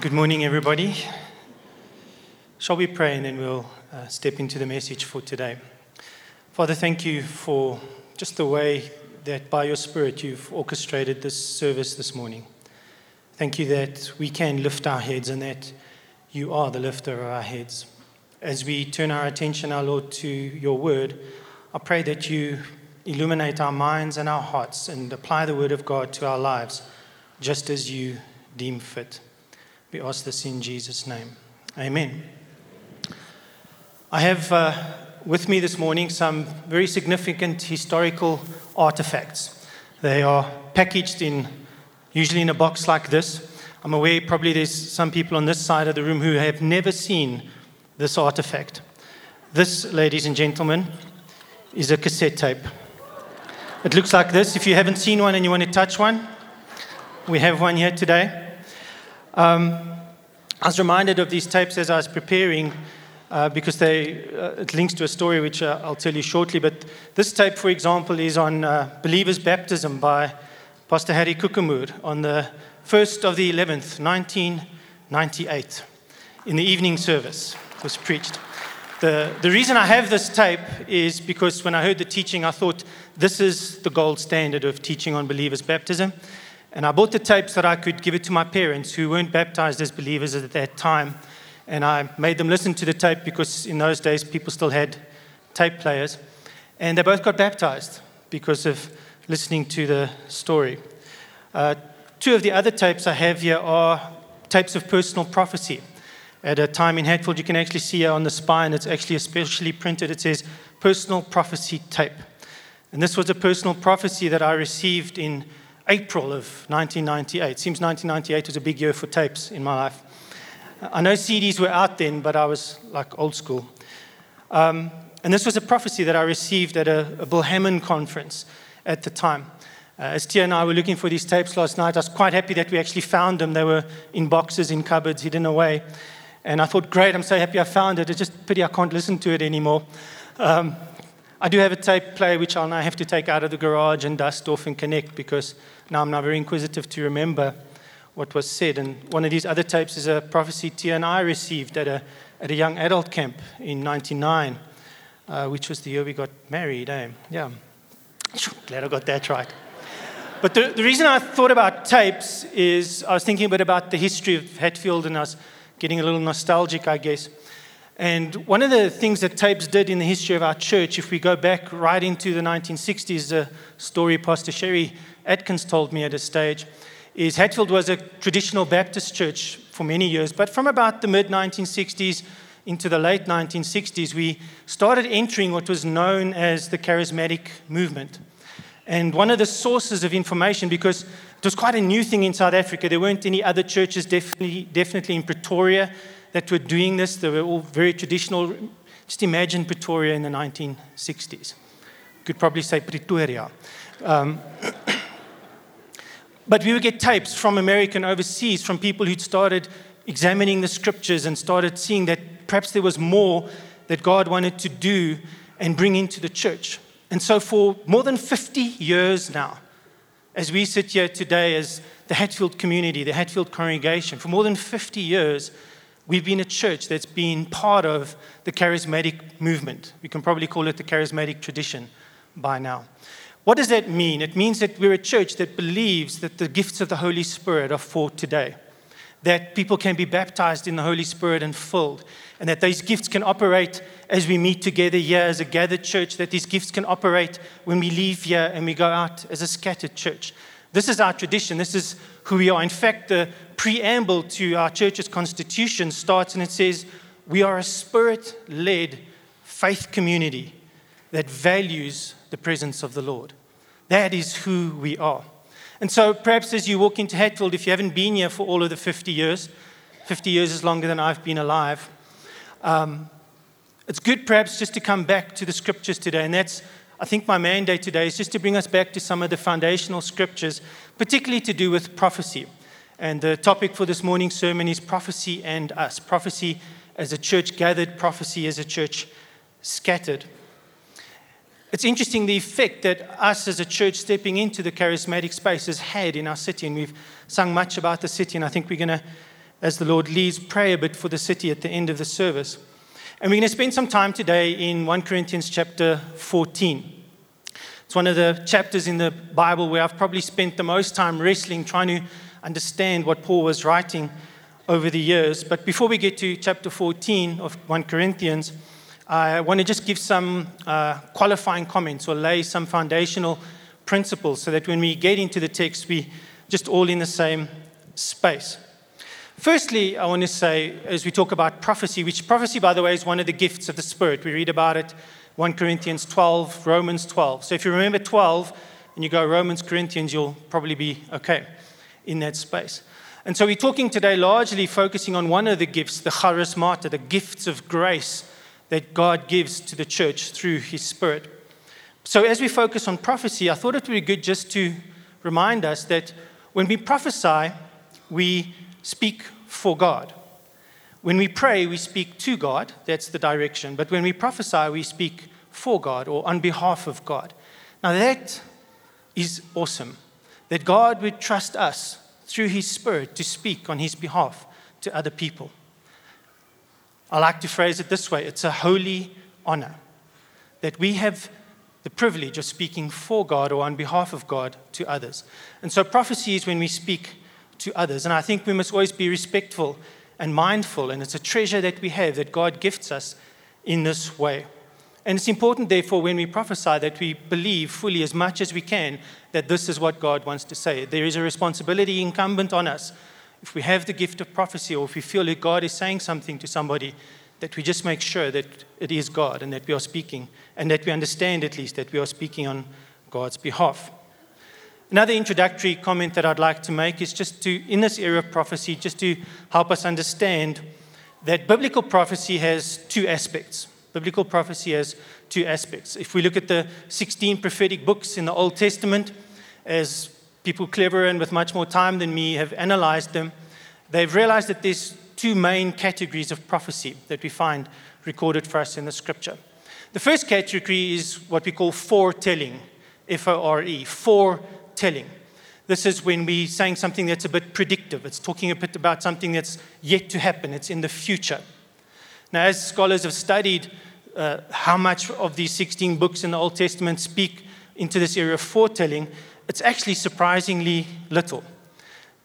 Good morning, everybody. Shall we pray and then we'll uh, step into the message for today? Father, thank you for just the way that by your Spirit you've orchestrated this service this morning. Thank you that we can lift our heads and that you are the lifter of our heads. As we turn our attention, our Lord, to your word, I pray that you illuminate our minds and our hearts and apply the word of God to our lives just as you deem fit. We ask this in Jesus' name. Amen. I have uh, with me this morning some very significant historical artifacts. They are packaged in, usually in a box like this. I'm aware probably there's some people on this side of the room who have never seen this artifact. This, ladies and gentlemen, is a cassette tape. It looks like this. If you haven't seen one and you want to touch one, we have one here today. Um, I was reminded of these tapes as I was preparing uh, because they, uh, it links to a story which uh, I'll tell you shortly. But this tape, for example, is on uh, Believer's Baptism by Pastor Harry Kukumur on the 1st of the 11th, 1998, in the evening service. It was preached. The, the reason I have this tape is because when I heard the teaching, I thought this is the gold standard of teaching on believers' baptism. And I bought the tapes that I could give it to my parents who weren't baptized as believers at that time. And I made them listen to the tape because in those days people still had tape players. And they both got baptized because of listening to the story. Uh, two of the other tapes I have here are tapes of personal prophecy at a time in Hatfield, you can actually see on the spine, it's actually especially printed. It says personal prophecy tape. And this was a personal prophecy that I received in April of 1998. It seems 1998 was a big year for tapes in my life. I know CDs were out then, but I was like old school. Um, and this was a prophecy that I received at a, a Bill conference at the time. Uh, as Tia and I were looking for these tapes last night, I was quite happy that we actually found them. They were in boxes, in cupboards, hidden away. And I thought, great, I'm so happy I found it. It's just pity I can't listen to it anymore. Um, I do have a tape player which I'll now have to take out of the garage and dust off and connect because now I'm now very inquisitive to remember what was said. And one of these other tapes is a prophecy Tia and I received at a, at a young adult camp in 99, uh, which was the year we got married. Eh? Yeah. Glad I got that right. But the, the reason I thought about tapes is I was thinking a bit about the history of Hatfield and I was getting a little nostalgic, I guess. And one of the things that tapes did in the history of our church, if we go back right into the 1960s, a story Pastor Sherry Atkins told me at a stage, is Hatfield was a traditional Baptist church for many years, but from about the mid 1960s into the late 1960s, we started entering what was known as the charismatic movement. And one of the sources of information, because it was quite a new thing in South Africa, there weren't any other churches, definitely, definitely in Pretoria, that were doing this. They were all very traditional. Just imagine Pretoria in the 1960s. You could probably say Pretoria. Um, but we would get tapes from American overseas from people who'd started examining the scriptures and started seeing that perhaps there was more that God wanted to do and bring into the church. And so, for more than 50 years now, as we sit here today as the Hatfield community, the Hatfield congregation, for more than 50 years, we've been a church that's been part of the charismatic movement. We can probably call it the charismatic tradition by now. What does that mean? It means that we're a church that believes that the gifts of the Holy Spirit are for today, that people can be baptized in the Holy Spirit and filled, and that these gifts can operate as we meet together here as a gathered church, that these gifts can operate when we leave here and we go out as a scattered church. This is our tradition. This is who we are. In fact, the preamble to our church's constitution starts and it says, We are a spirit led faith community that values the presence of the Lord. That is who we are. And so, perhaps as you walk into Hatfield, if you haven't been here for all of the 50 years, 50 years is longer than I've been alive, um, it's good perhaps just to come back to the scriptures today. And that's, I think, my mandate today is just to bring us back to some of the foundational scriptures, particularly to do with prophecy. And the topic for this morning's sermon is prophecy and us. Prophecy as a church gathered, prophecy as a church scattered. It's interesting the effect that us as a church stepping into the charismatic space has had in our city. And we've sung much about the city, and I think we're going to as the Lord leads, pray a bit for the city at the end of the service. And we're going to spend some time today in 1 Corinthians chapter 14. It's one of the chapters in the Bible where I've probably spent the most time wrestling, trying to understand what Paul was writing over the years. But before we get to chapter 14 of 1 Corinthians, I want to just give some uh, qualifying comments or lay some foundational principles so that when we get into the text, we just all in the same space. Firstly, I want to say, as we talk about prophecy, which prophecy, by the way, is one of the gifts of the Spirit. We read about it 1 Corinthians 12, Romans 12. So if you remember 12 and you go Romans, Corinthians, you'll probably be okay in that space. And so we're talking today largely focusing on one of the gifts, the charismata, the gifts of grace that God gives to the church through his Spirit. So as we focus on prophecy, I thought it would be good just to remind us that when we prophesy, we speak for God. When we pray, we speak to God. That's the direction. But when we prophesy, we speak for God or on behalf of God. Now, that is awesome. That God would trust us through His Spirit to speak on His behalf to other people. I like to phrase it this way it's a holy honor that we have the privilege of speaking for God or on behalf of God to others. And so prophecy is when we speak to others. And I think we must always be respectful and mindful, and it's a treasure that we have that God gifts us in this way. And it's important, therefore, when we prophesy, that we believe fully as much as we can that this is what God wants to say. There is a responsibility incumbent on us. If we have the gift of prophecy, or if we feel that God is saying something to somebody, that we just make sure that it is God and that we are speaking, and that we understand at least that we are speaking on God's behalf. Another introductory comment that I'd like to make is just to, in this area of prophecy, just to help us understand that biblical prophecy has two aspects. Biblical prophecy has two aspects. If we look at the 16 prophetic books in the Old Testament, as people cleverer and with much more time than me have analyzed them, they've realized that there's two main categories of prophecy that we find recorded for us in the scripture. The first category is what we call foretelling, F O R E, foretelling. This is when we're saying something that's a bit predictive. It's talking a bit about something that's yet to happen, it's in the future. Now, as scholars have studied uh, how much of these 16 books in the Old Testament speak into this area of foretelling, it's actually surprisingly little.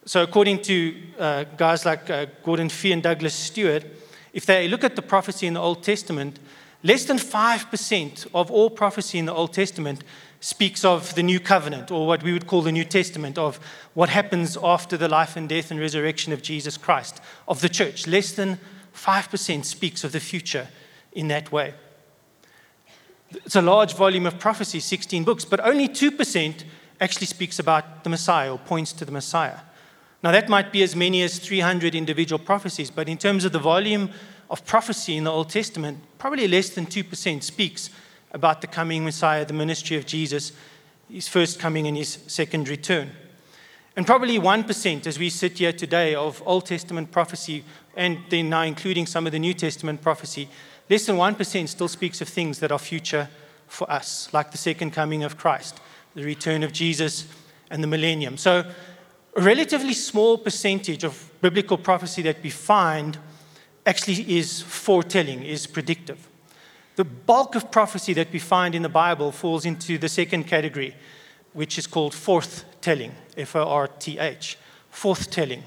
So, according to uh, guys like uh, Gordon Fee and Douglas Stuart, if they look at the prophecy in the Old Testament, less than 5% of all prophecy in the Old Testament speaks of the new covenant, or what we would call the New Testament, of what happens after the life and death and resurrection of Jesus Christ, of the church. Less than 5% speaks of the future in that way. It's a large volume of prophecy, 16 books, but only 2% actually speaks about the Messiah or points to the Messiah. Now, that might be as many as 300 individual prophecies, but in terms of the volume of prophecy in the Old Testament, probably less than 2% speaks about the coming Messiah, the ministry of Jesus, his first coming and his second return. And probably 1%, as we sit here today, of Old Testament prophecy, and then now including some of the New Testament prophecy, less than 1% still speaks of things that are future for us, like the second coming of Christ, the return of Jesus, and the millennium. So a relatively small percentage of biblical prophecy that we find actually is foretelling, is predictive. The bulk of prophecy that we find in the Bible falls into the second category, which is called forthtelling, F O R T H, forthtelling.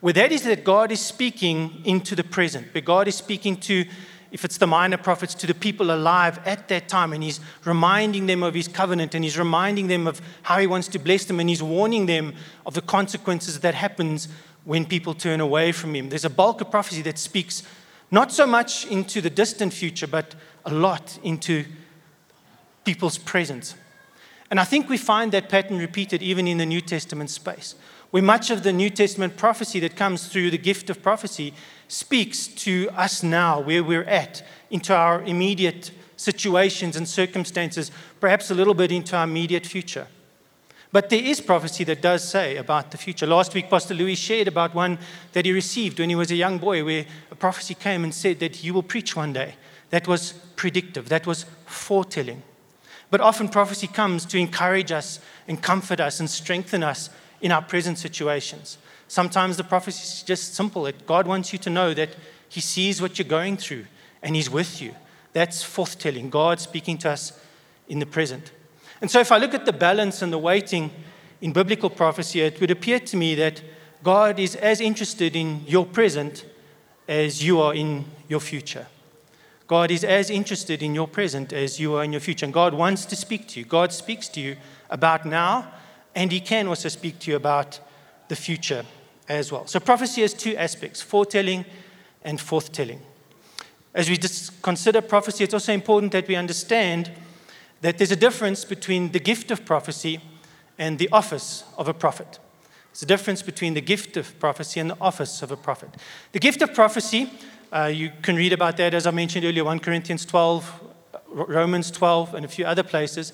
Where that is that God is speaking into the present, but God is speaking to if it's the minor prophets, to the people alive at that time. And he's reminding them of his covenant and he's reminding them of how he wants to bless them and he's warning them of the consequences that happens when people turn away from him. There's a bulk of prophecy that speaks not so much into the distant future, but a lot into people's presence. And I think we find that pattern repeated even in the New Testament space, where much of the New Testament prophecy that comes through the gift of prophecy speaks to us now, where we're at, into our immediate situations and circumstances, perhaps a little bit into our immediate future. But there is prophecy that does say about the future. Last week, Pastor Louis shared about one that he received when he was a young boy, where a prophecy came and said that he will preach one day. That was predictive, that was foretelling. But often prophecy comes to encourage us and comfort us and strengthen us in our present situations. Sometimes the prophecy is just simple that God wants you to know that He sees what you're going through and He's with you. That's forthtelling, God speaking to us in the present. And so, if I look at the balance and the weighting in biblical prophecy, it would appear to me that God is as interested in your present as you are in your future. God is as interested in your present as you are in your future. And God wants to speak to you. God speaks to you about now, and He can also speak to you about the future as well. So, prophecy has two aspects foretelling and forthtelling. As we just consider prophecy, it's also important that we understand that there's a difference between the gift of prophecy and the office of a prophet. There's a difference between the gift of prophecy and the office of a prophet. The gift of prophecy, uh, you can read about that, as I mentioned earlier, 1 Corinthians 12, Romans 12, and a few other places.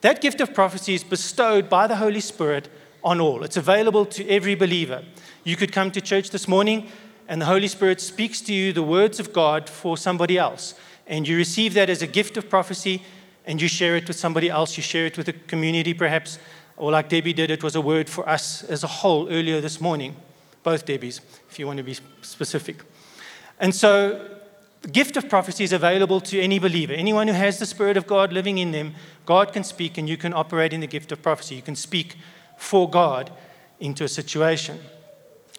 That gift of prophecy is bestowed by the Holy Spirit on all. It's available to every believer. You could come to church this morning and the Holy Spirit speaks to you the words of God for somebody else. And you receive that as a gift of prophecy and you share it with somebody else. You share it with the community, perhaps. Or like Debbie did, it was a word for us as a whole earlier this morning. Both Debbies, if you want to be specific. And so the gift of prophecy is available to any believer. Anyone who has the Spirit of God living in them, God can speak and you can operate in the gift of prophecy. You can speak for God into a situation.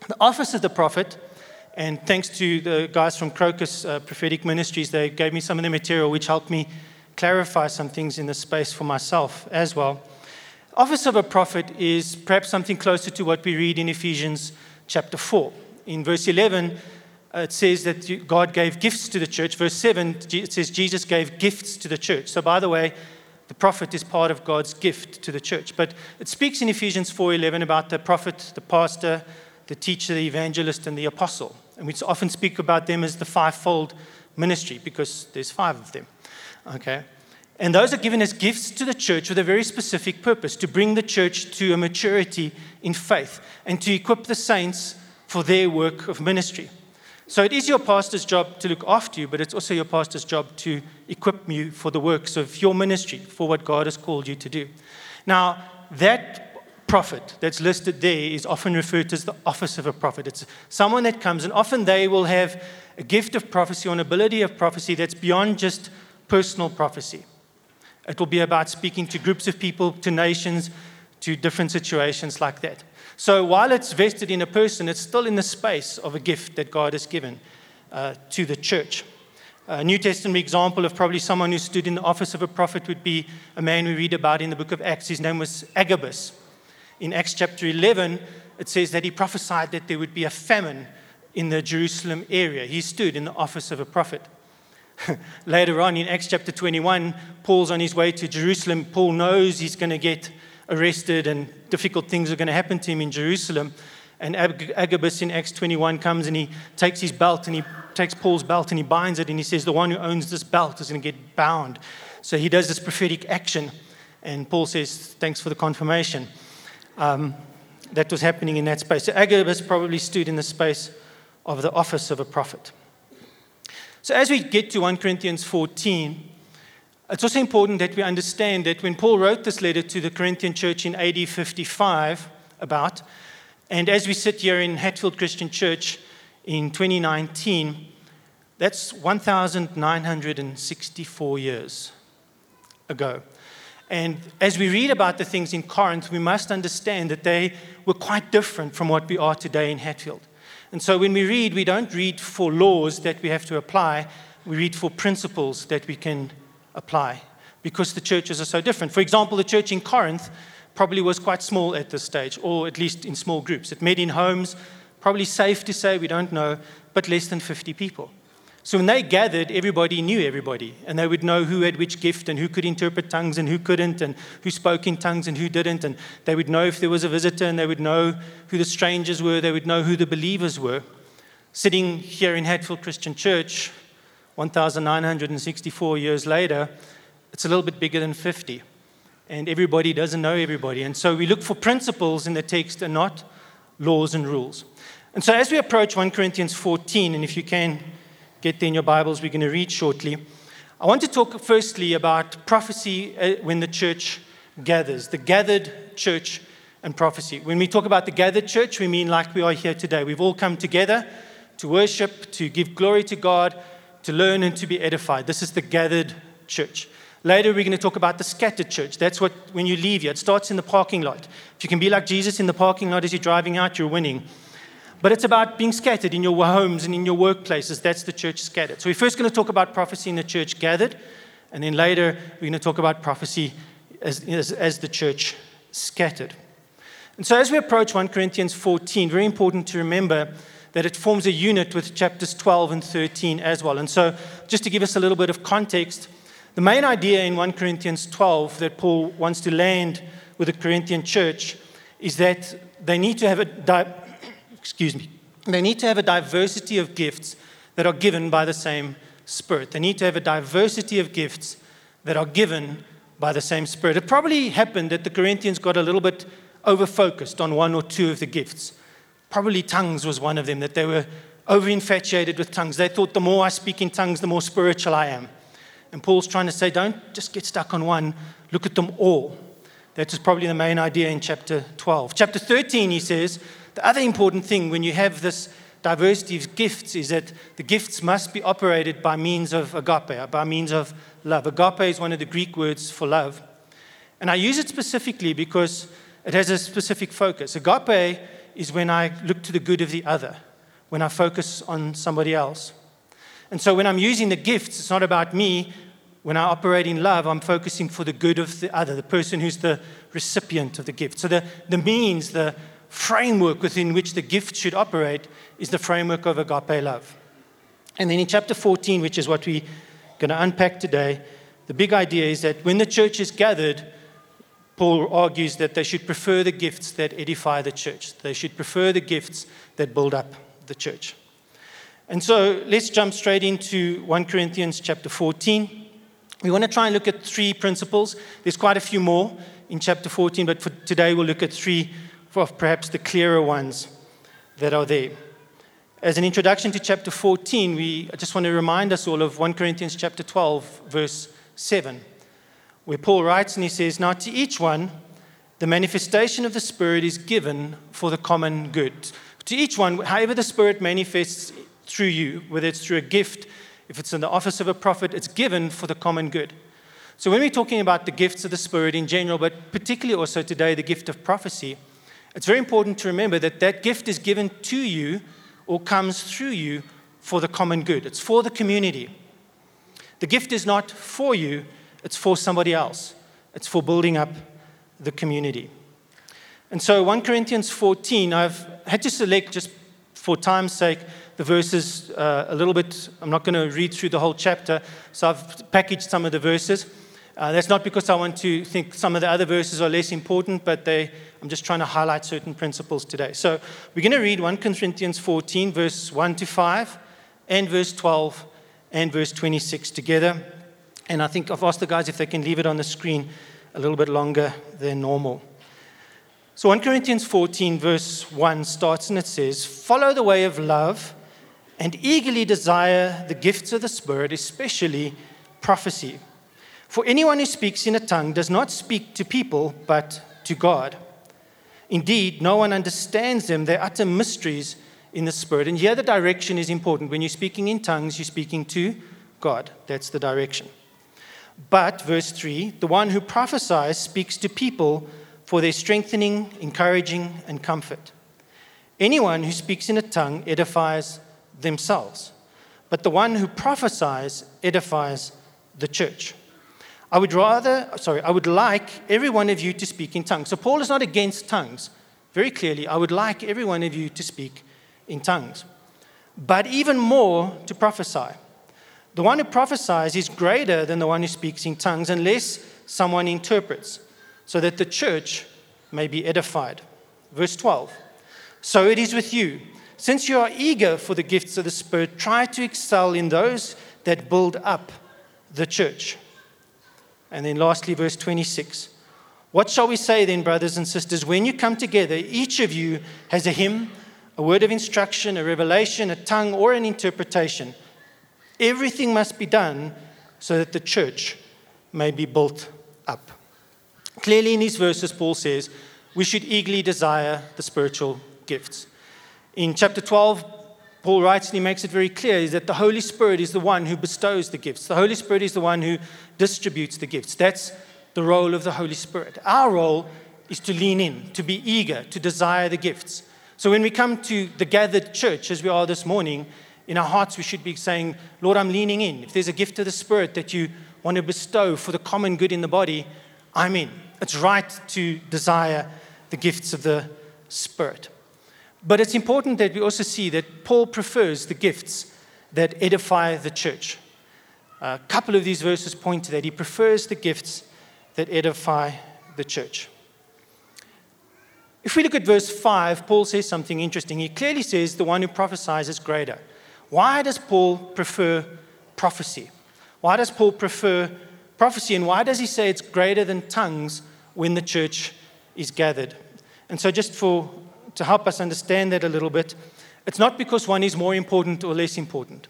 The office of the prophet, and thanks to the guys from Crocus uh, Prophetic Ministries, they gave me some of the material which helped me clarify some things in the space for myself as well. Office of a prophet is perhaps something closer to what we read in Ephesians chapter 4. In verse 11, uh, Uh, it says that God gave gifts to the church. Verse 7, it says Jesus gave gifts to the church. So, by the way, the prophet is part of God's gift to the church. But it speaks in Ephesians 4:11 about the prophet, the pastor, the teacher, the evangelist, and the apostle. And we often speak about them as the fivefold ministry because there's five of them. Okay? And those are given as gifts to the church with a very specific purpose to bring the church to a maturity in faith and to equip the saints for their work of ministry. So it is your pastor's job to look after you, but it's also your pastor's job to equip you for the works of your ministry, for what God has called you to do. Now, that prophet that's listed there is often referred to as the office of a prophet. It's someone that comes, and often they will have a gift of prophecy or an ability of prophecy that's beyond just personal prophecy. It will be about speaking to groups of people, to nations, to different situations like that. So while it's vested in a person, it's still in the space of a gift that God has given uh, to the church. A New Testament example of probably someone who stood in the office of a prophet would be a man we read about in the book of Acts. His name was Agabus. In Acts chapter 11, it says that he prophesied that there would be a famine in the Jerusalem area. He stood in the office of a prophet. Later on in Acts chapter 21, Paul's on his way to Jerusalem. Paul knows he's going to get arrested and difficult things are going to happen to him in Jerusalem. And Agabus in Acts 21 comes and he takes his belt and he takes Paul's belt and he binds it and he says, The one who owns this belt is going to get bound. So he does this prophetic action. And Paul says, Thanks for the confirmation. Um, that was happening in that space. So Agabus probably stood in the space of the office of a prophet. So as we get to 1 Corinthians 14, it's also important that we understand that when Paul wrote this letter to the Corinthian church in AD 55, about, and as we sit here in Hatfield Christian Church in 2019, that's 1,964 years ago. And as we read about the things in Corinth, we must understand that they were quite different from what we are today in Hatfield. And so when we read, we don't read for laws that we have to apply, we read for principles that we can apply because the churches are so different. For example, the church in Corinth probably was quite small at this stage, or at least in small groups. It met in homes, probably safe to say, we don't know, but less than 50 people. So when they gathered, everybody knew everybody, and they would know who had which gift and who could interpret tongues and who couldn't, and who spoke in tongues and who didn't. And they would know if there was a visitor, and they would know who the strangers were, they would know who the believers were. Sitting here in Hatfield Christian Church, 1,964 years later, it's a little bit bigger than 50. And everybody doesn't know everybody. And so we look for principles in the text and not laws and rules. And so as we approach 1 Corinthians 14, and if you can get there in your Bibles, we're going to read shortly. I want to talk firstly about prophecy uh, when the church gathers, the gathered church and prophecy. When we talk about the gathered church, we mean like we are here today. We've all come together to worship, to give glory to God, to learn and to be edified. This is the gathered church. Later, we're going to talk about the scattered church. That's what, when you leave here, it starts in the parking lot. If you can be like Jesus in the parking lot as you're driving out, you're winning. But it's about being scattered in your homes and in your workplaces. That's the church scattered. So we're first going to talk about prophecy in the church gathered, and then later we're going to talk about prophecy as, as, as the church scattered. And so as we approach 1 Corinthians 14, very important to remember that it forms a unit with chapters 12 and 13 as well. And so just to give us a little bit of context, the main idea in 1 Corinthians 12 that Paul wants to land with the Corinthian church is that they need to have a di- excuse me, they need to have a diversity of gifts that are given by the same Spirit. They need to have a diversity of gifts that are given by the same Spirit. It probably happened that the Corinthians got a little bit over focused on one or two of the gifts. Probably tongues was one of them, that they were over infatuated with tongues. They thought the more I speak in tongues, the more spiritual I am. And Paul's trying to say, don't just get stuck on one, look at them all. That was probably the main idea in chapter 12. Chapter 13, he says, the other important thing when you have this diversity of gifts is that the gifts must be operated by means of agape, by means of love. Agape is one of the Greek words for love. And I use it specifically because it has a specific focus. Agape is when I look to the good of the other, when I focus on somebody else. And so when I'm using the gifts, it's not about me. When I operate in love, I'm focusing for the good of the other, the person who's the recipient of the gift. So the, the means, the framework within which the gift should operate is the framework of agape love. And then in chapter 14, which is what we're going to unpack today, the big idea is that when the church is gathered, Paul argues that they should prefer the gifts that edify the church. They should prefer the gifts that build up the church. And so let's jump straight into 1 Corinthians chapter 14. We want to try and look at three principles. There's quite a few more in chapter 14, but for today we'll look at three of perhaps the clearer ones that are there. As an introduction to chapter 14, we just want to remind us all of 1 Corinthians chapter 12, verse 7 where Paul writes and he says, Now to each one, the manifestation of the Spirit is given for the common good. To each one, however the Spirit manifests through you, whether it's through a gift, if it's in the office of a prophet, it's given for the common good. So when we're talking about the gifts of the Spirit in general, but particularly also today the gift of prophecy, it's very important to remember that that gift is given to you or comes through you for the common good. It's for the community. The gift is not for you, it's for somebody else, it's for building up the community. And so, 1 Corinthians 14, I've had to select just for time's sake the verses uh, a little bit. I'm not going to read through the whole chapter, so I've packaged some of the verses. Uh, that's not because I want to think some of the other verses are less important, but they, I'm just trying to highlight certain principles today. So we're going to read 1 Corinthians 14, verse 1 to 5, and verse 12 and verse 26 together. And I think I've asked the guys if they can leave it on the screen a little bit longer than normal. So 1 Corinthians 14, verse 1 starts and it says, Follow the way of love and eagerly desire the gifts of the Spirit, especially prophecy. For anyone who speaks in a tongue does not speak to people, but to God. Indeed, no one understands them. They utter mysteries in the Spirit. And here the direction is important. When you're speaking in tongues, you're speaking to God. That's the direction. But, verse 3, the one who prophesies speaks to people for their strengthening, encouraging, and comfort. Anyone who speaks in a tongue edifies themselves, but the one who prophesies edifies the church. I would rather, sorry, I would like every one of you to speak in tongues. So Paul is not against tongues. Very clearly, I would like every one of you to speak in tongues, but even more to prophesy. The one who prophesies is greater than the one who speaks in tongues unless someone interprets, so that the church may be edified. Verse 12. So it is with you. Since you are eager for the gifts of the Spirit, try to excel in those that build up the church. And then lastly, verse 26. What shall we say then, brothers and sisters? When you come together, each of you has a hymn, a word of instruction, a revelation, a tongue, or an interpretation. Everything must be done so that the church may be built up. Clearly, in these verses, Paul says, we should eagerly desire the spiritual gifts. In chapter 12, Paul writes and he makes it very clear is that the Holy Spirit is the one who bestows the gifts. The Holy Spirit is the one who distributes the gifts. That's the role of the Holy Spirit. Our role is to lean in, to be eager, to desire the gifts. So when we come to the gathered church, as we are this morning, in our hearts we should be saying, Lord, I'm leaning in. If there's a gift of the Spirit that you want to bestow for the common good in the body, I'm in. It's right to desire the gifts of the Spirit. But it's important that we also see that Paul prefers the gifts that edify the church. A couple of these verses point to that. He prefers the gifts that edify the church. If we look at verse 5, Paul says something interesting. He clearly says the one who prophesies is greater. Why does Paul prefer prophecy? Why does Paul prefer prophecy? And why does he say it's greater than tongues when the church is gathered? And so, just for to help us understand that a little bit, it's not because one is more important or less important.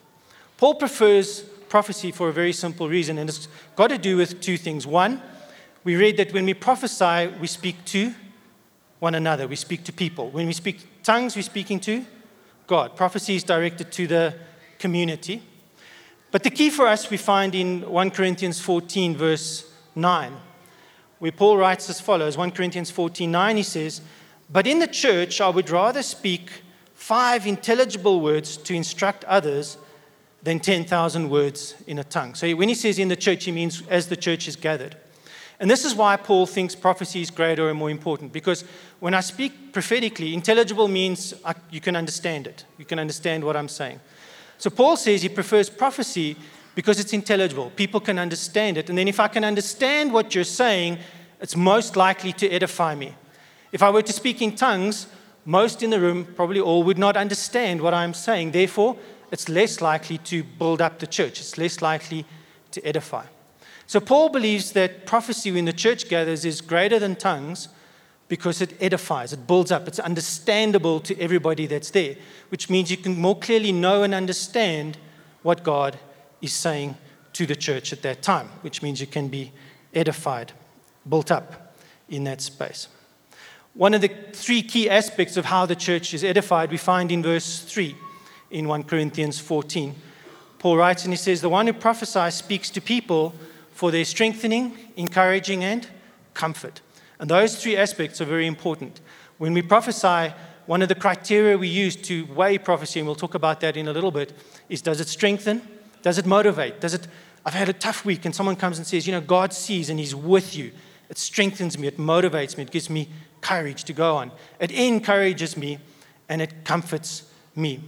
Paul prefers prophecy for a very simple reason, and it's got to do with two things. One, we read that when we prophesy, we speak to one another, we speak to people. When we speak tongues, we're speaking to God. Prophecy is directed to the community. But the key for us we find in 1 Corinthians 14, verse 9, where Paul writes as follows 1 Corinthians 14, 9, he says, but in the church, I would rather speak five intelligible words to instruct others than 10,000 words in a tongue. So when he says in the church, he means as the church is gathered. And this is why Paul thinks prophecy is greater and more important. Because when I speak prophetically, intelligible means I, you can understand it. You can understand what I'm saying. So Paul says he prefers prophecy because it's intelligible. People can understand it. And then if I can understand what you're saying, it's most likely to edify me. If I were to speak in tongues, most in the room, probably all, would not understand what I'm saying. Therefore, it's less likely to build up the church, it's less likely to edify. So, Paul believes that prophecy when the church gathers is greater than tongues because it edifies, it builds up, it's understandable to everybody that's there, which means you can more clearly know and understand what God is saying to the church at that time, which means you can be edified, built up in that space. One of the three key aspects of how the church is edified we find in verse 3 in 1 Corinthians 14. Paul writes and he says, The one who prophesies speaks to people for their strengthening, encouraging, and comfort. And those three aspects are very important. When we prophesy, one of the criteria we use to weigh prophecy, and we'll talk about that in a little bit, is does it strengthen? Does it motivate? Does it, I've had a tough week, and someone comes and says, You know, God sees and He's with you. It strengthens me, it motivates me, it gives me courage to go on. It encourages me and it comforts me.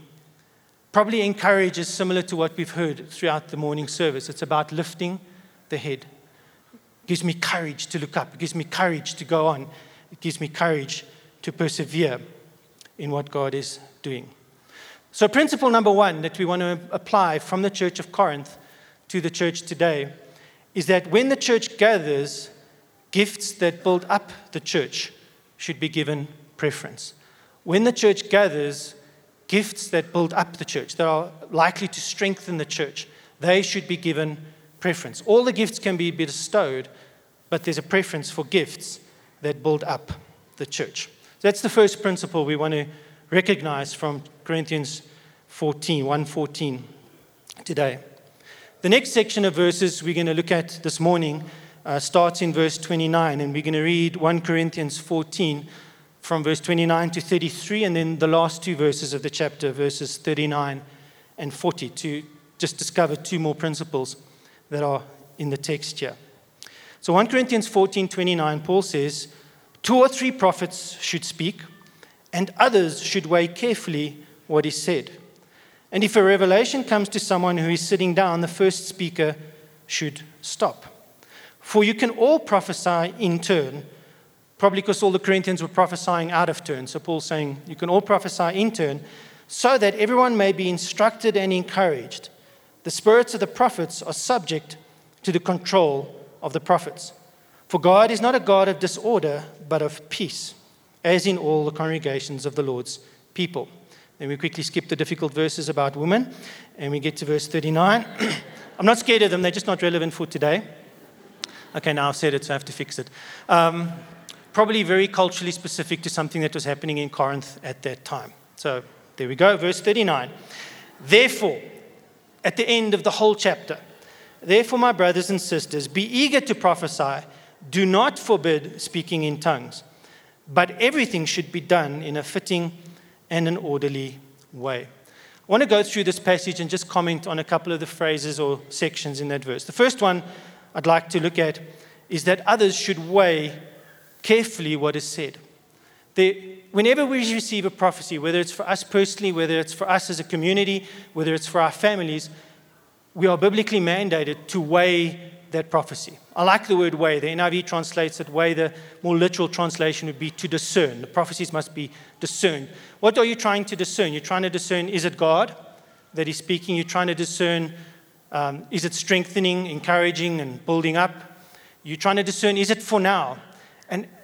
Probably encourages similar to what we've heard throughout the morning service. It's about lifting the head. It gives me courage to look up. It gives me courage to go on. It gives me courage to persevere in what God is doing. So, principle number one that we want to apply from the church of Corinth to the church today is that when the church gathers, gifts that build up the church should be given preference. When the church gathers, gifts that build up the church, that are likely to strengthen the church, they should be given preference. All the gifts can be bestowed, but there's a preference for gifts that build up the church. That's the first principle we want to recognize from Corinthians 14, 114 today. The next section of verses we're going to look at this morning uh, starts in verse 29, and we're going to read 1 Corinthians 14 from verse 29 to 33, and then the last two verses of the chapter, verses 39 and 40, to just discover two more principles that are in the text here. So 1 Corinthians 14 29, Paul says, Two or three prophets should speak, and others should weigh carefully what is said. And if a revelation comes to someone who is sitting down, the first speaker should stop. For you can all prophesy in turn, probably because all the Corinthians were prophesying out of turn. So Paul's saying, You can all prophesy in turn, so that everyone may be instructed and encouraged. The spirits of the prophets are subject to the control of the prophets. For God is not a God of disorder, but of peace, as in all the congregations of the Lord's people. Then we quickly skip the difficult verses about women, and we get to verse 39. I'm not scared of them, they're just not relevant for today. Okay, now I've said it, so I have to fix it. Um, probably very culturally specific to something that was happening in Corinth at that time. So there we go, verse 39. Therefore, at the end of the whole chapter, therefore, my brothers and sisters, be eager to prophesy, do not forbid speaking in tongues, but everything should be done in a fitting and an orderly way. I want to go through this passage and just comment on a couple of the phrases or sections in that verse. The first one I'd like to look at is that others should weigh carefully what is said. The, whenever we receive a prophecy, whether it's for us personally, whether it's for us as a community, whether it's for our families, we are biblically mandated to weigh that prophecy. I like the word weigh. The NIV translates it weigh. The more literal translation would be to discern. The prophecies must be discerned. What are you trying to discern? You're trying to discern is it God that is speaking? You're trying to discern um, is it strengthening, encouraging, and building up? You're trying to discern is it for now?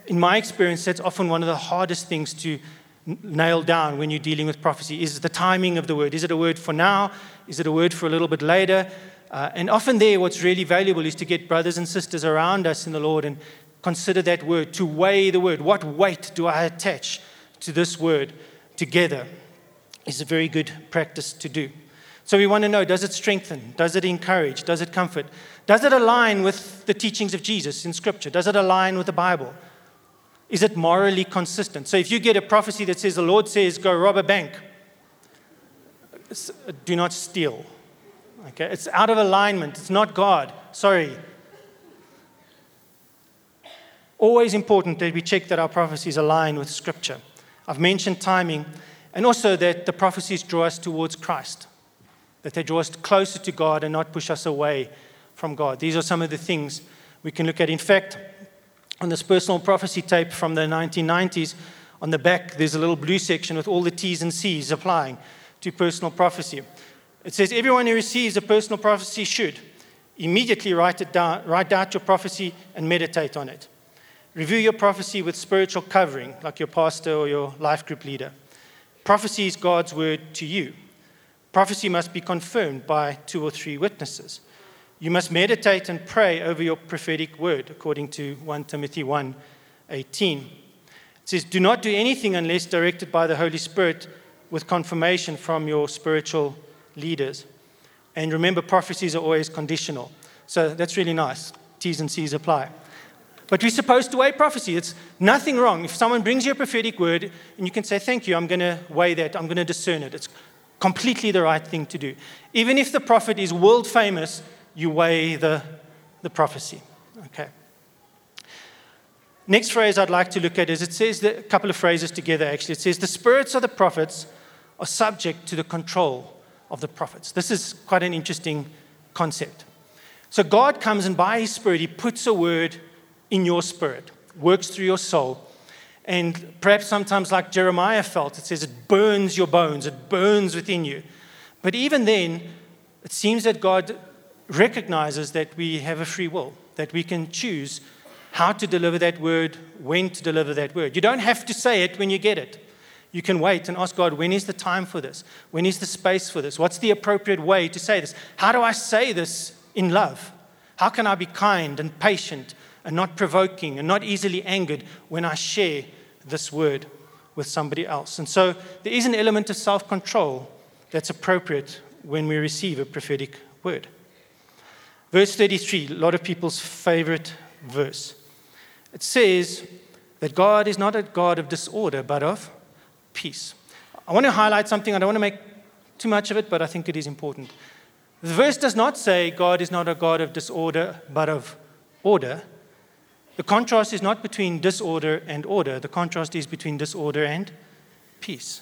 In my experience, that's often one of the hardest things to nail down when you're dealing with prophecy is the timing of the word. Is it a word for now? Is it a word for a little bit later? Uh, and often, there, what's really valuable is to get brothers and sisters around us in the Lord and consider that word, to weigh the word. What weight do I attach to this word together? Is a very good practice to do. So, we want to know does it strengthen? Does it encourage? Does it comfort? Does it align with the teachings of Jesus in Scripture? Does it align with the Bible? Is it morally consistent? So, if you get a prophecy that says the Lord says, go rob a bank, do not steal Okay? It's out of alignment. It's not God. Sorry. Always important that we check that our prophecies align with Scripture. I've mentioned timing, and also that the prophecies draw us towards Christ, that they draw us closer to God and not push us away from God. These are some of the things we can look at. In fact, on this personal prophecy tape from the 1990s, on the back, there's a little blue section with all the T's and C's applying to personal prophecy. It says, Everyone who receives a personal prophecy should immediately write it down, write out your prophecy and meditate on it. Review your prophecy with spiritual covering, like your pastor or your life group leader. Prophecy is God's word to you. Prophecy must be confirmed by two or three witnesses. You must meditate and pray over your prophetic word, according to 1 Timothy 1 18. It says, Do not do anything unless directed by the Holy Spirit with confirmation from your spiritual leaders. And remember, prophecies are always conditional. So that's really nice. T's and C's apply. But we're supposed to weigh prophecy. It's nothing wrong. If someone brings you a prophetic word and you can say, Thank you, I'm going to weigh that, I'm going to discern it. It's completely the right thing to do. Even if the prophet is world famous, you weigh the, the prophecy. Okay. Next phrase I'd like to look at is it says a couple of phrases together actually. It says, The spirits of the prophets are subject to the control of the prophets. This is quite an interesting concept. So God comes and by His Spirit, He puts a word in your spirit, works through your soul. And perhaps sometimes, like Jeremiah felt, it says it burns your bones, it burns within you. But even then, it seems that God recognizes that we have a free will, that we can choose how to deliver that word, when to deliver that word. You don't have to say it when you get it. You can wait and ask God, when is the time for this? When is the space for this? What's the appropriate way to say this? How do I say this in love? How can I be kind and patient and not provoking and not easily angered when I share this word with somebody else? And so there is an element of self control that's appropriate when we receive a prophetic word. Verse 33, a lot of people's favorite verse. It says that God is not a God of disorder, but of peace. I want to highlight something. I don't want to make too much of it, but I think it is important. The verse does not say God is not a God of disorder, but of order. The contrast is not between disorder and order, the contrast is between disorder and peace.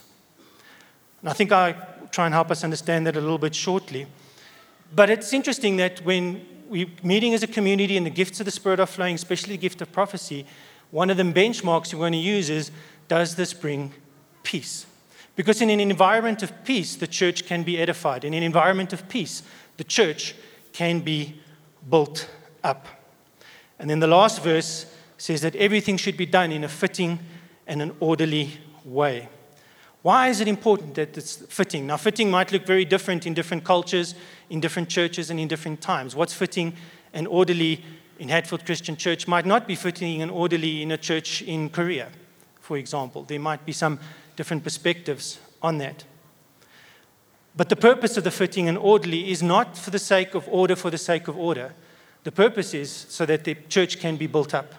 And I think I try and help us understand that a little bit shortly. But it's interesting that when we're meeting as a community and the gifts of the Spirit are flowing, especially the gift of prophecy, one of the benchmarks we're going to use is does this bring peace. Because in an environment of peace, the church can be edified. In an environment of peace, the church can be built up. And then the last verse says that everything should be done in a fitting and an orderly way. Why is it important that it's fitting? Now, fitting might look very different in different cultures, in different churches, and in different times. What's fitting and orderly in Hatfield Christian Church might not be fitting and orderly in a church in Korea, for example. There might be some different perspectives on that. But the purpose of the fitting and orderly is not for the sake of order for the sake of order. The purpose is so that the church can be built up,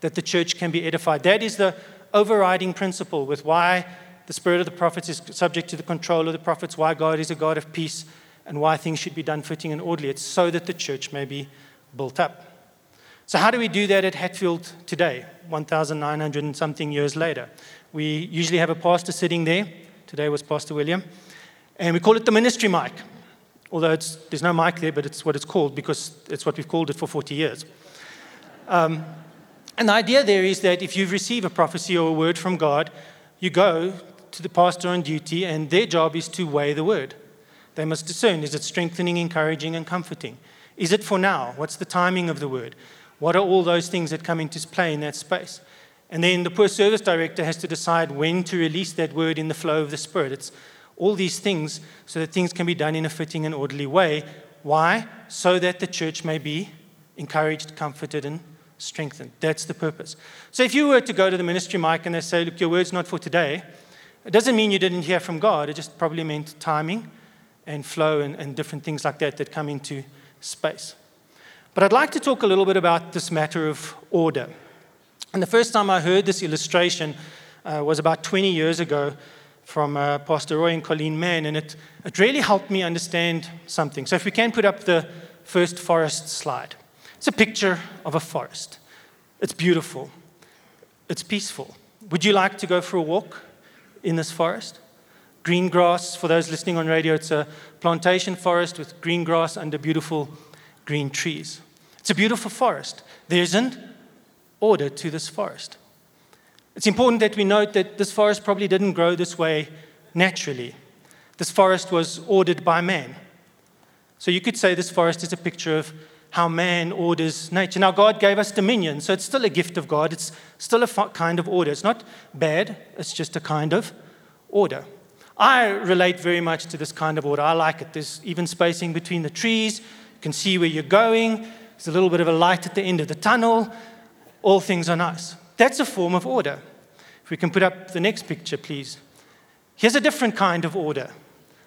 that the church can be edified. That is the overriding principle with why the spirit of the prophets is subject to the control of the prophets, why God is a God of peace, and why things should be done fitting and orderly. It's so that the church may be built up. So, how do we do that at Hatfield today, 1,900 and something years later? We usually have a pastor sitting there. Today was Pastor William. And we call it the ministry mic. Although there's no mic there, but it's what it's called because it's what we've called it for 40 years. Um, and the idea there is that if you receive a prophecy or a word from God, you go to the pastor on duty, and their job is to weigh the word. They must discern is it strengthening, encouraging, and comforting? Is it for now? What's the timing of the word? What are all those things that come into play in that space? And then the poor service director has to decide when to release that word in the flow of the Spirit. It's all these things so that things can be done in a fitting and orderly way. Why? So that the church may be encouraged, comforted, and strengthened. That's the purpose. So if you were to go to the ministry mic and they say, Look, your word's not for today, it doesn't mean you didn't hear from God. It just probably meant timing and flow and, and different things like that that come into space. But I'd like to talk a little bit about this matter of order. And the first time I heard this illustration uh, was about 20 years ago from uh, Pastor Roy and Colleen Mann, and it, it really helped me understand something. So, if we can put up the first forest slide, it's a picture of a forest. It's beautiful, it's peaceful. Would you like to go for a walk in this forest? Green grass, for those listening on radio, it's a plantation forest with green grass under beautiful green trees. It's a beautiful forest. There isn't order to this forest. It's important that we note that this forest probably didn't grow this way naturally. This forest was ordered by man. So you could say this forest is a picture of how man orders nature. Now, God gave us dominion, so it's still a gift of God. It's still a kind of order. It's not bad, it's just a kind of order. I relate very much to this kind of order. I like it. There's even spacing between the trees. You can see where you're going. There's a little bit of a light at the end of the tunnel. All things are nice. That's a form of order. If we can put up the next picture, please. Here's a different kind of order.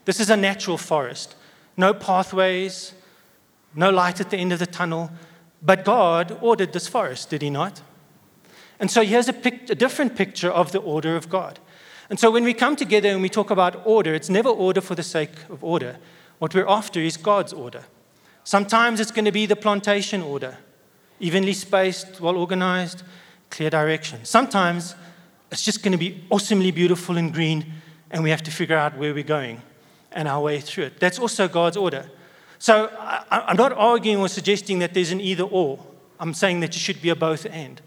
This is a natural forest. No pathways, no light at the end of the tunnel. But God ordered this forest, did He not? And so here's a, pic- a different picture of the order of God. And so when we come together and we talk about order, it's never order for the sake of order. What we're after is God's order. Sometimes it's going to be the plantation order, evenly spaced, well organized, clear direction. Sometimes it's just going to be awesomely beautiful and green, and we have to figure out where we're going and our way through it. That's also God's order. So I, am not arguing or suggesting that there's an either or. I'm saying that you should be a both and.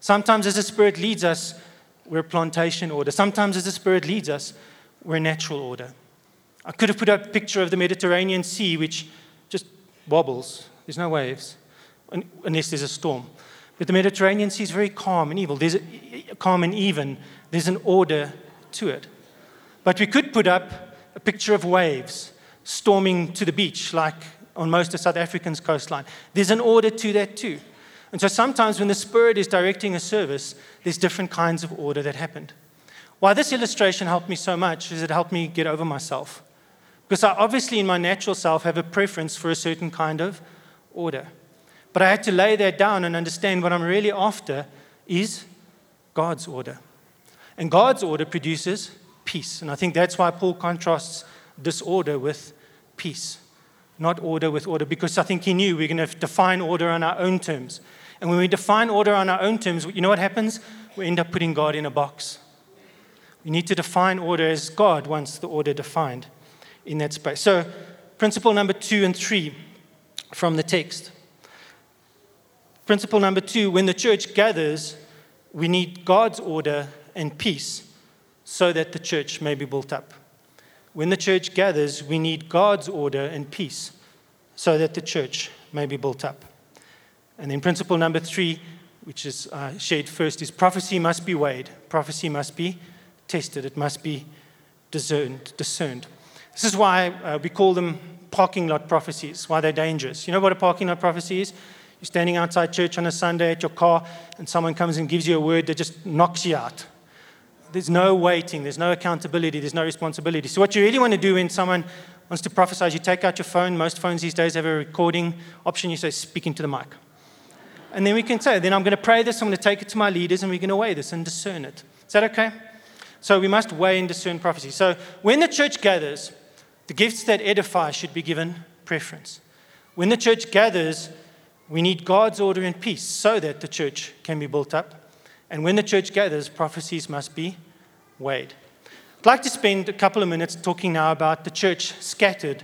Sometimes, as the Spirit leads us, we're a plantation order. Sometimes, as the Spirit leads us, we're a natural order. I could have put up a picture of the Mediterranean Sea, which just wobbles. There's no waves, unless there's a storm. But the Mediterranean Sea is very calm and evil. There's a, calm and even. There's an order to it. But we could put up a picture of waves storming to the beach, like on most of South Africa's coastline. There's an order to that too. And so sometimes when the Spirit is directing a service, there's different kinds of order that happened. Why this illustration helped me so much is it helped me get over myself. Because I obviously, in my natural self, have a preference for a certain kind of order. But I had to lay that down and understand what I'm really after is God's order. And God's order produces peace. And I think that's why Paul contrasts disorder with peace, not order with order, because I think he knew we're going to define order on our own terms. And when we define order on our own terms, you know what happens? We end up putting God in a box. We need to define order as God wants the order defined in that space. So, principle number two and three from the text. Principle number two when the church gathers, we need God's order and peace so that the church may be built up. When the church gathers, we need God's order and peace so that the church may be built up. And then principle number three, which is uh, shared first, is prophecy must be weighed. Prophecy must be tested. It must be discerned. discerned. This is why uh, we call them parking lot prophecies, why they're dangerous. You know what a parking lot prophecy is? You're standing outside church on a Sunday at your car, and someone comes and gives you a word that just knocks you out. There's no waiting, there's no accountability, there's no responsibility. So, what you really want to do when someone wants to prophesy is you take out your phone. Most phones these days have a recording option. You say, speak into the mic. And then we can say, then I'm going to pray this, I'm going to take it to my leaders, and we're going to weigh this and discern it. Is that okay? So, we must weigh and discern prophecy. So, when the church gathers, the gifts that edify should be given preference. When the church gathers, we need God's order and peace so that the church can be built up. And when the church gathers, prophecies must be weighed. I'd like to spend a couple of minutes talking now about the church scattered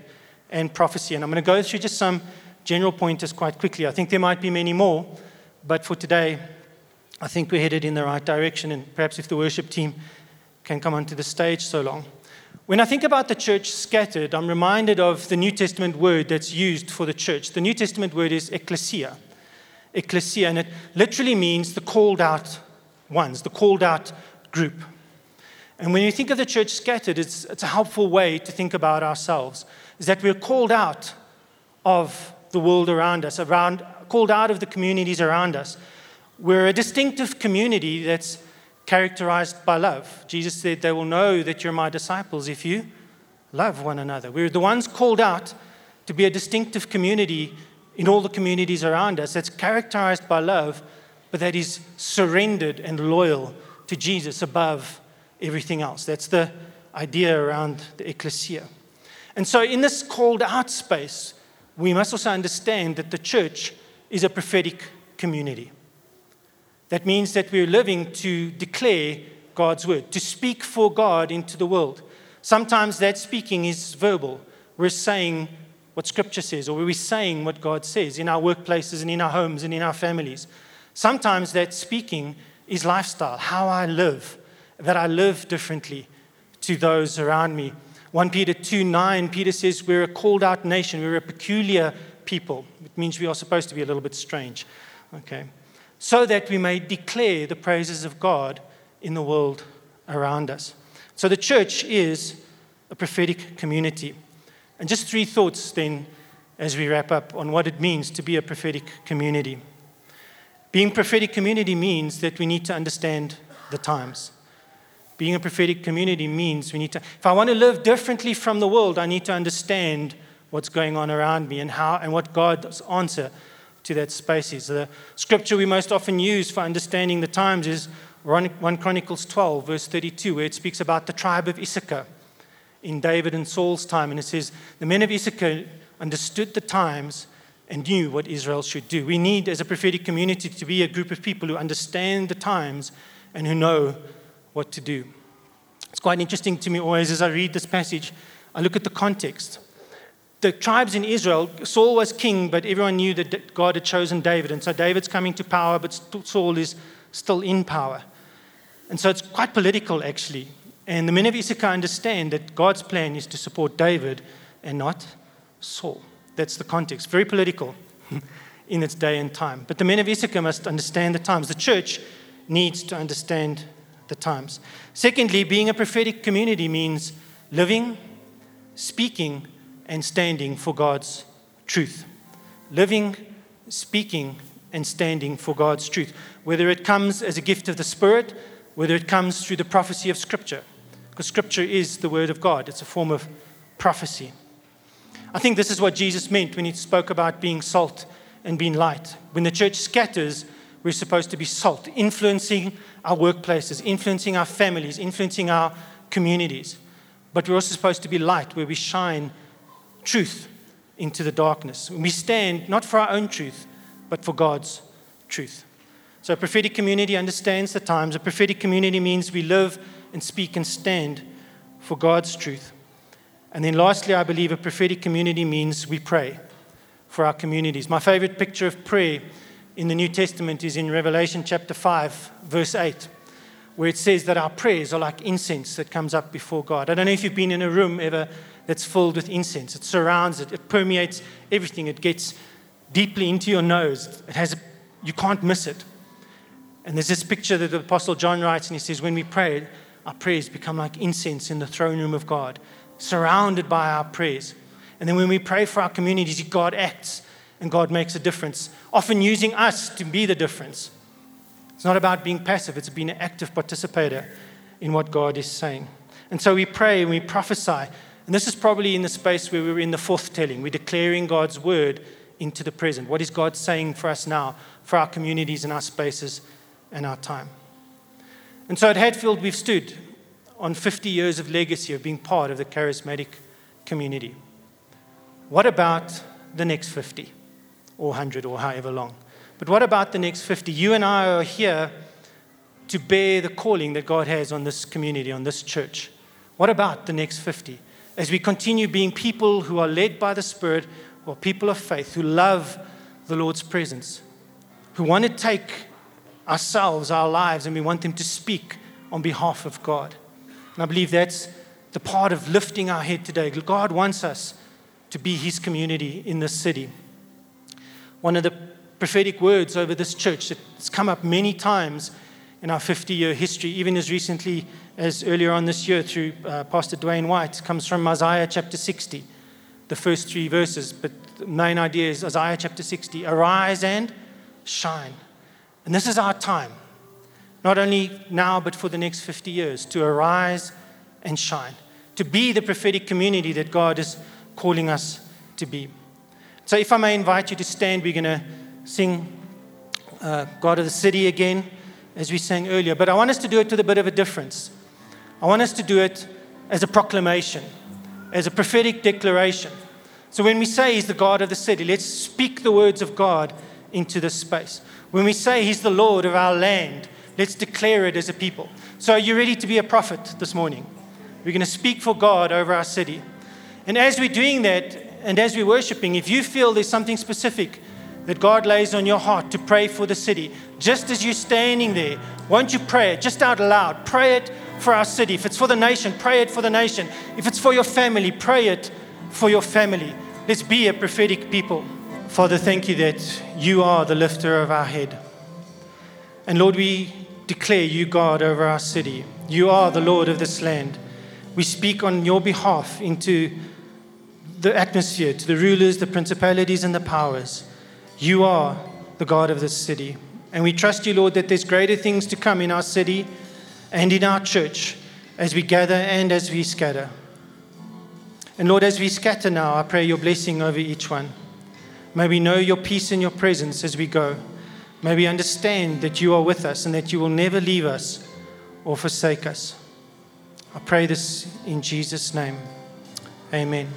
and prophecy. And I'm going to go through just some general pointers quite quickly. I think there might be many more, but for today, I think we're headed in the right direction. And perhaps if the worship team can come onto the stage so long. When I think about the church scattered, I'm reminded of the New Testament word that's used for the church. The New Testament word is ecclesia. Ecclesia, and it literally means the called out ones, the called out group. And when you think of the church scattered, it's, it's a helpful way to think about ourselves, is that we're called out of the world around us, around, called out of the communities around us. We're a distinctive community that's characterized by love. Jesus said, They will know that you're my disciples if you love one another. We're the ones called out to be a distinctive community in all the communities around us that's characterized by love, but that is surrendered and loyal to Jesus above everything else. That's the idea around the ecclesia. And so, in this called out space, we must also understand that the church is a prophetic community. That means that we're living to declare God's word, to speak for God into the world. Sometimes that speaking is verbal. We're saying what Scripture says, or we're saying what God says in our workplaces and in our homes and in our families. Sometimes that speaking is lifestyle, how I live, that I live differently to those around me. 1 Peter 2 9, Peter says, We're a called out nation, we're a peculiar people. It means we are supposed to be a little bit strange. Okay so that we may declare the praises of God in the world around us. So the church is a prophetic community. And just three thoughts then as we wrap up on what it means to be a prophetic community. Being prophetic community means that we need to understand the times. Being a prophetic community means we need to, if I want to live differently from the world, I need to understand what's going on around me and how and what God's answer to that spaces. The scripture we most often use for understanding the times is 1 Chronicles 12, verse 32, where it speaks about the tribe of Issachar in David and Saul's time. And it says, The men of Issachar understood the times and knew what Israel should do. We need, as a prophetic community, to be a group of people who understand the times and who know what to do. It's quite interesting to me always as I read this passage, I look at the context the tribes in Israel, Saul was king, but everyone knew that God had chosen David. And so David's coming to power, but Saul is still in power. And so it's quite political, actually. And the men of Issachar understand that God's plan is to support David and not Saul. That's the context. Very political in its day and time. But the men of Issachar must understand the times. The church needs to understand the times. Secondly, being a prophetic community means living, speaking, and standing for God's truth. Living, speaking, and standing for God's truth. Whether it comes as a gift of the Spirit, whether it comes through the prophecy of Scripture. Because Scripture is the Word of God, it's a form of prophecy. I think this is what Jesus meant when he spoke about being salt and being light. When the church scatters, we're supposed to be salt, influencing our workplaces, influencing our families, influencing our communities. But we're also supposed to be light, where we shine truth into the darkness. We stand not for our own truth, but for God's truth. So, a prophetic community understands the times. A prophetic community means we live and speak and stand for God's truth. And then, lastly, I believe a prophetic community means we pray for our communities. My favorite picture of prayer in the New Testament is in Revelation chapter 5, verse 8, where it says that our prayers are like incense that comes up before God. I don't know if you've been in a room ever that's filled with incense. It surrounds it, it permeates everything. It gets deeply into your nose. It has, a, you can't miss it. And there's this picture that the Apostle John writes, and he says, When we pray, our prayers become like incense in the throne room of God, surrounded by our prayers. And then when we pray for our communities, God acts and God makes a difference, often using us to be the difference. It's not about being passive, it's being an active participator in what God is saying. And so we pray and we prophesy. And this is probably in the space where we're in the forth telling. We're declaring God's word into the present. What is God saying for us now, for our communities and our spaces and our time? And so at Hatfield, we've stood on 50 years of legacy of being part of the charismatic community. What about the next 50 or 100 or however long? But what about the next 50? You and I are here to bear the calling that God has on this community, on this church. What about the next 50? As we continue being people who are led by the Spirit or people of faith who love the Lord's presence, who want to take ourselves, our lives, and we want them to speak on behalf of God. And I believe that's the part of lifting our head today. God wants us to be His community in this city. One of the prophetic words over this church that's come up many times in our 50 year history, even as recently as earlier on this year through uh, Pastor Dwayne White, comes from Isaiah chapter 60, the first three verses. But the main idea is Isaiah chapter 60 Arise and shine. And this is our time, not only now, but for the next 50 years, to arise and shine, to be the prophetic community that God is calling us to be. So, if I may invite you to stand, we're going to sing uh, God of the City again, as we sang earlier. But I want us to do it with a bit of a difference. I want us to do it as a proclamation, as a prophetic declaration. So, when we say He's the God of the city, let's speak the words of God into this space. When we say He's the Lord of our land, let's declare it as a people. So, are you ready to be a prophet this morning? We're going to speak for God over our city. And as we're doing that, and as we're worshiping, if you feel there's something specific that God lays on your heart to pray for the city, just as you're standing there, won't you pray it just out loud? Pray it for our city. If it's for the nation, pray it for the nation. If it's for your family, pray it for your family. Let's be a prophetic people. Father, thank you that you are the lifter of our head. And Lord, we declare you God over our city. You are the Lord of this land. We speak on your behalf into the atmosphere, to the rulers, the principalities, and the powers. You are the God of this city. And we trust you, Lord, that there's greater things to come in our city and in our church as we gather and as we scatter. And Lord, as we scatter now, I pray your blessing over each one. May we know your peace and your presence as we go. May we understand that you are with us and that you will never leave us or forsake us. I pray this in Jesus' name. Amen.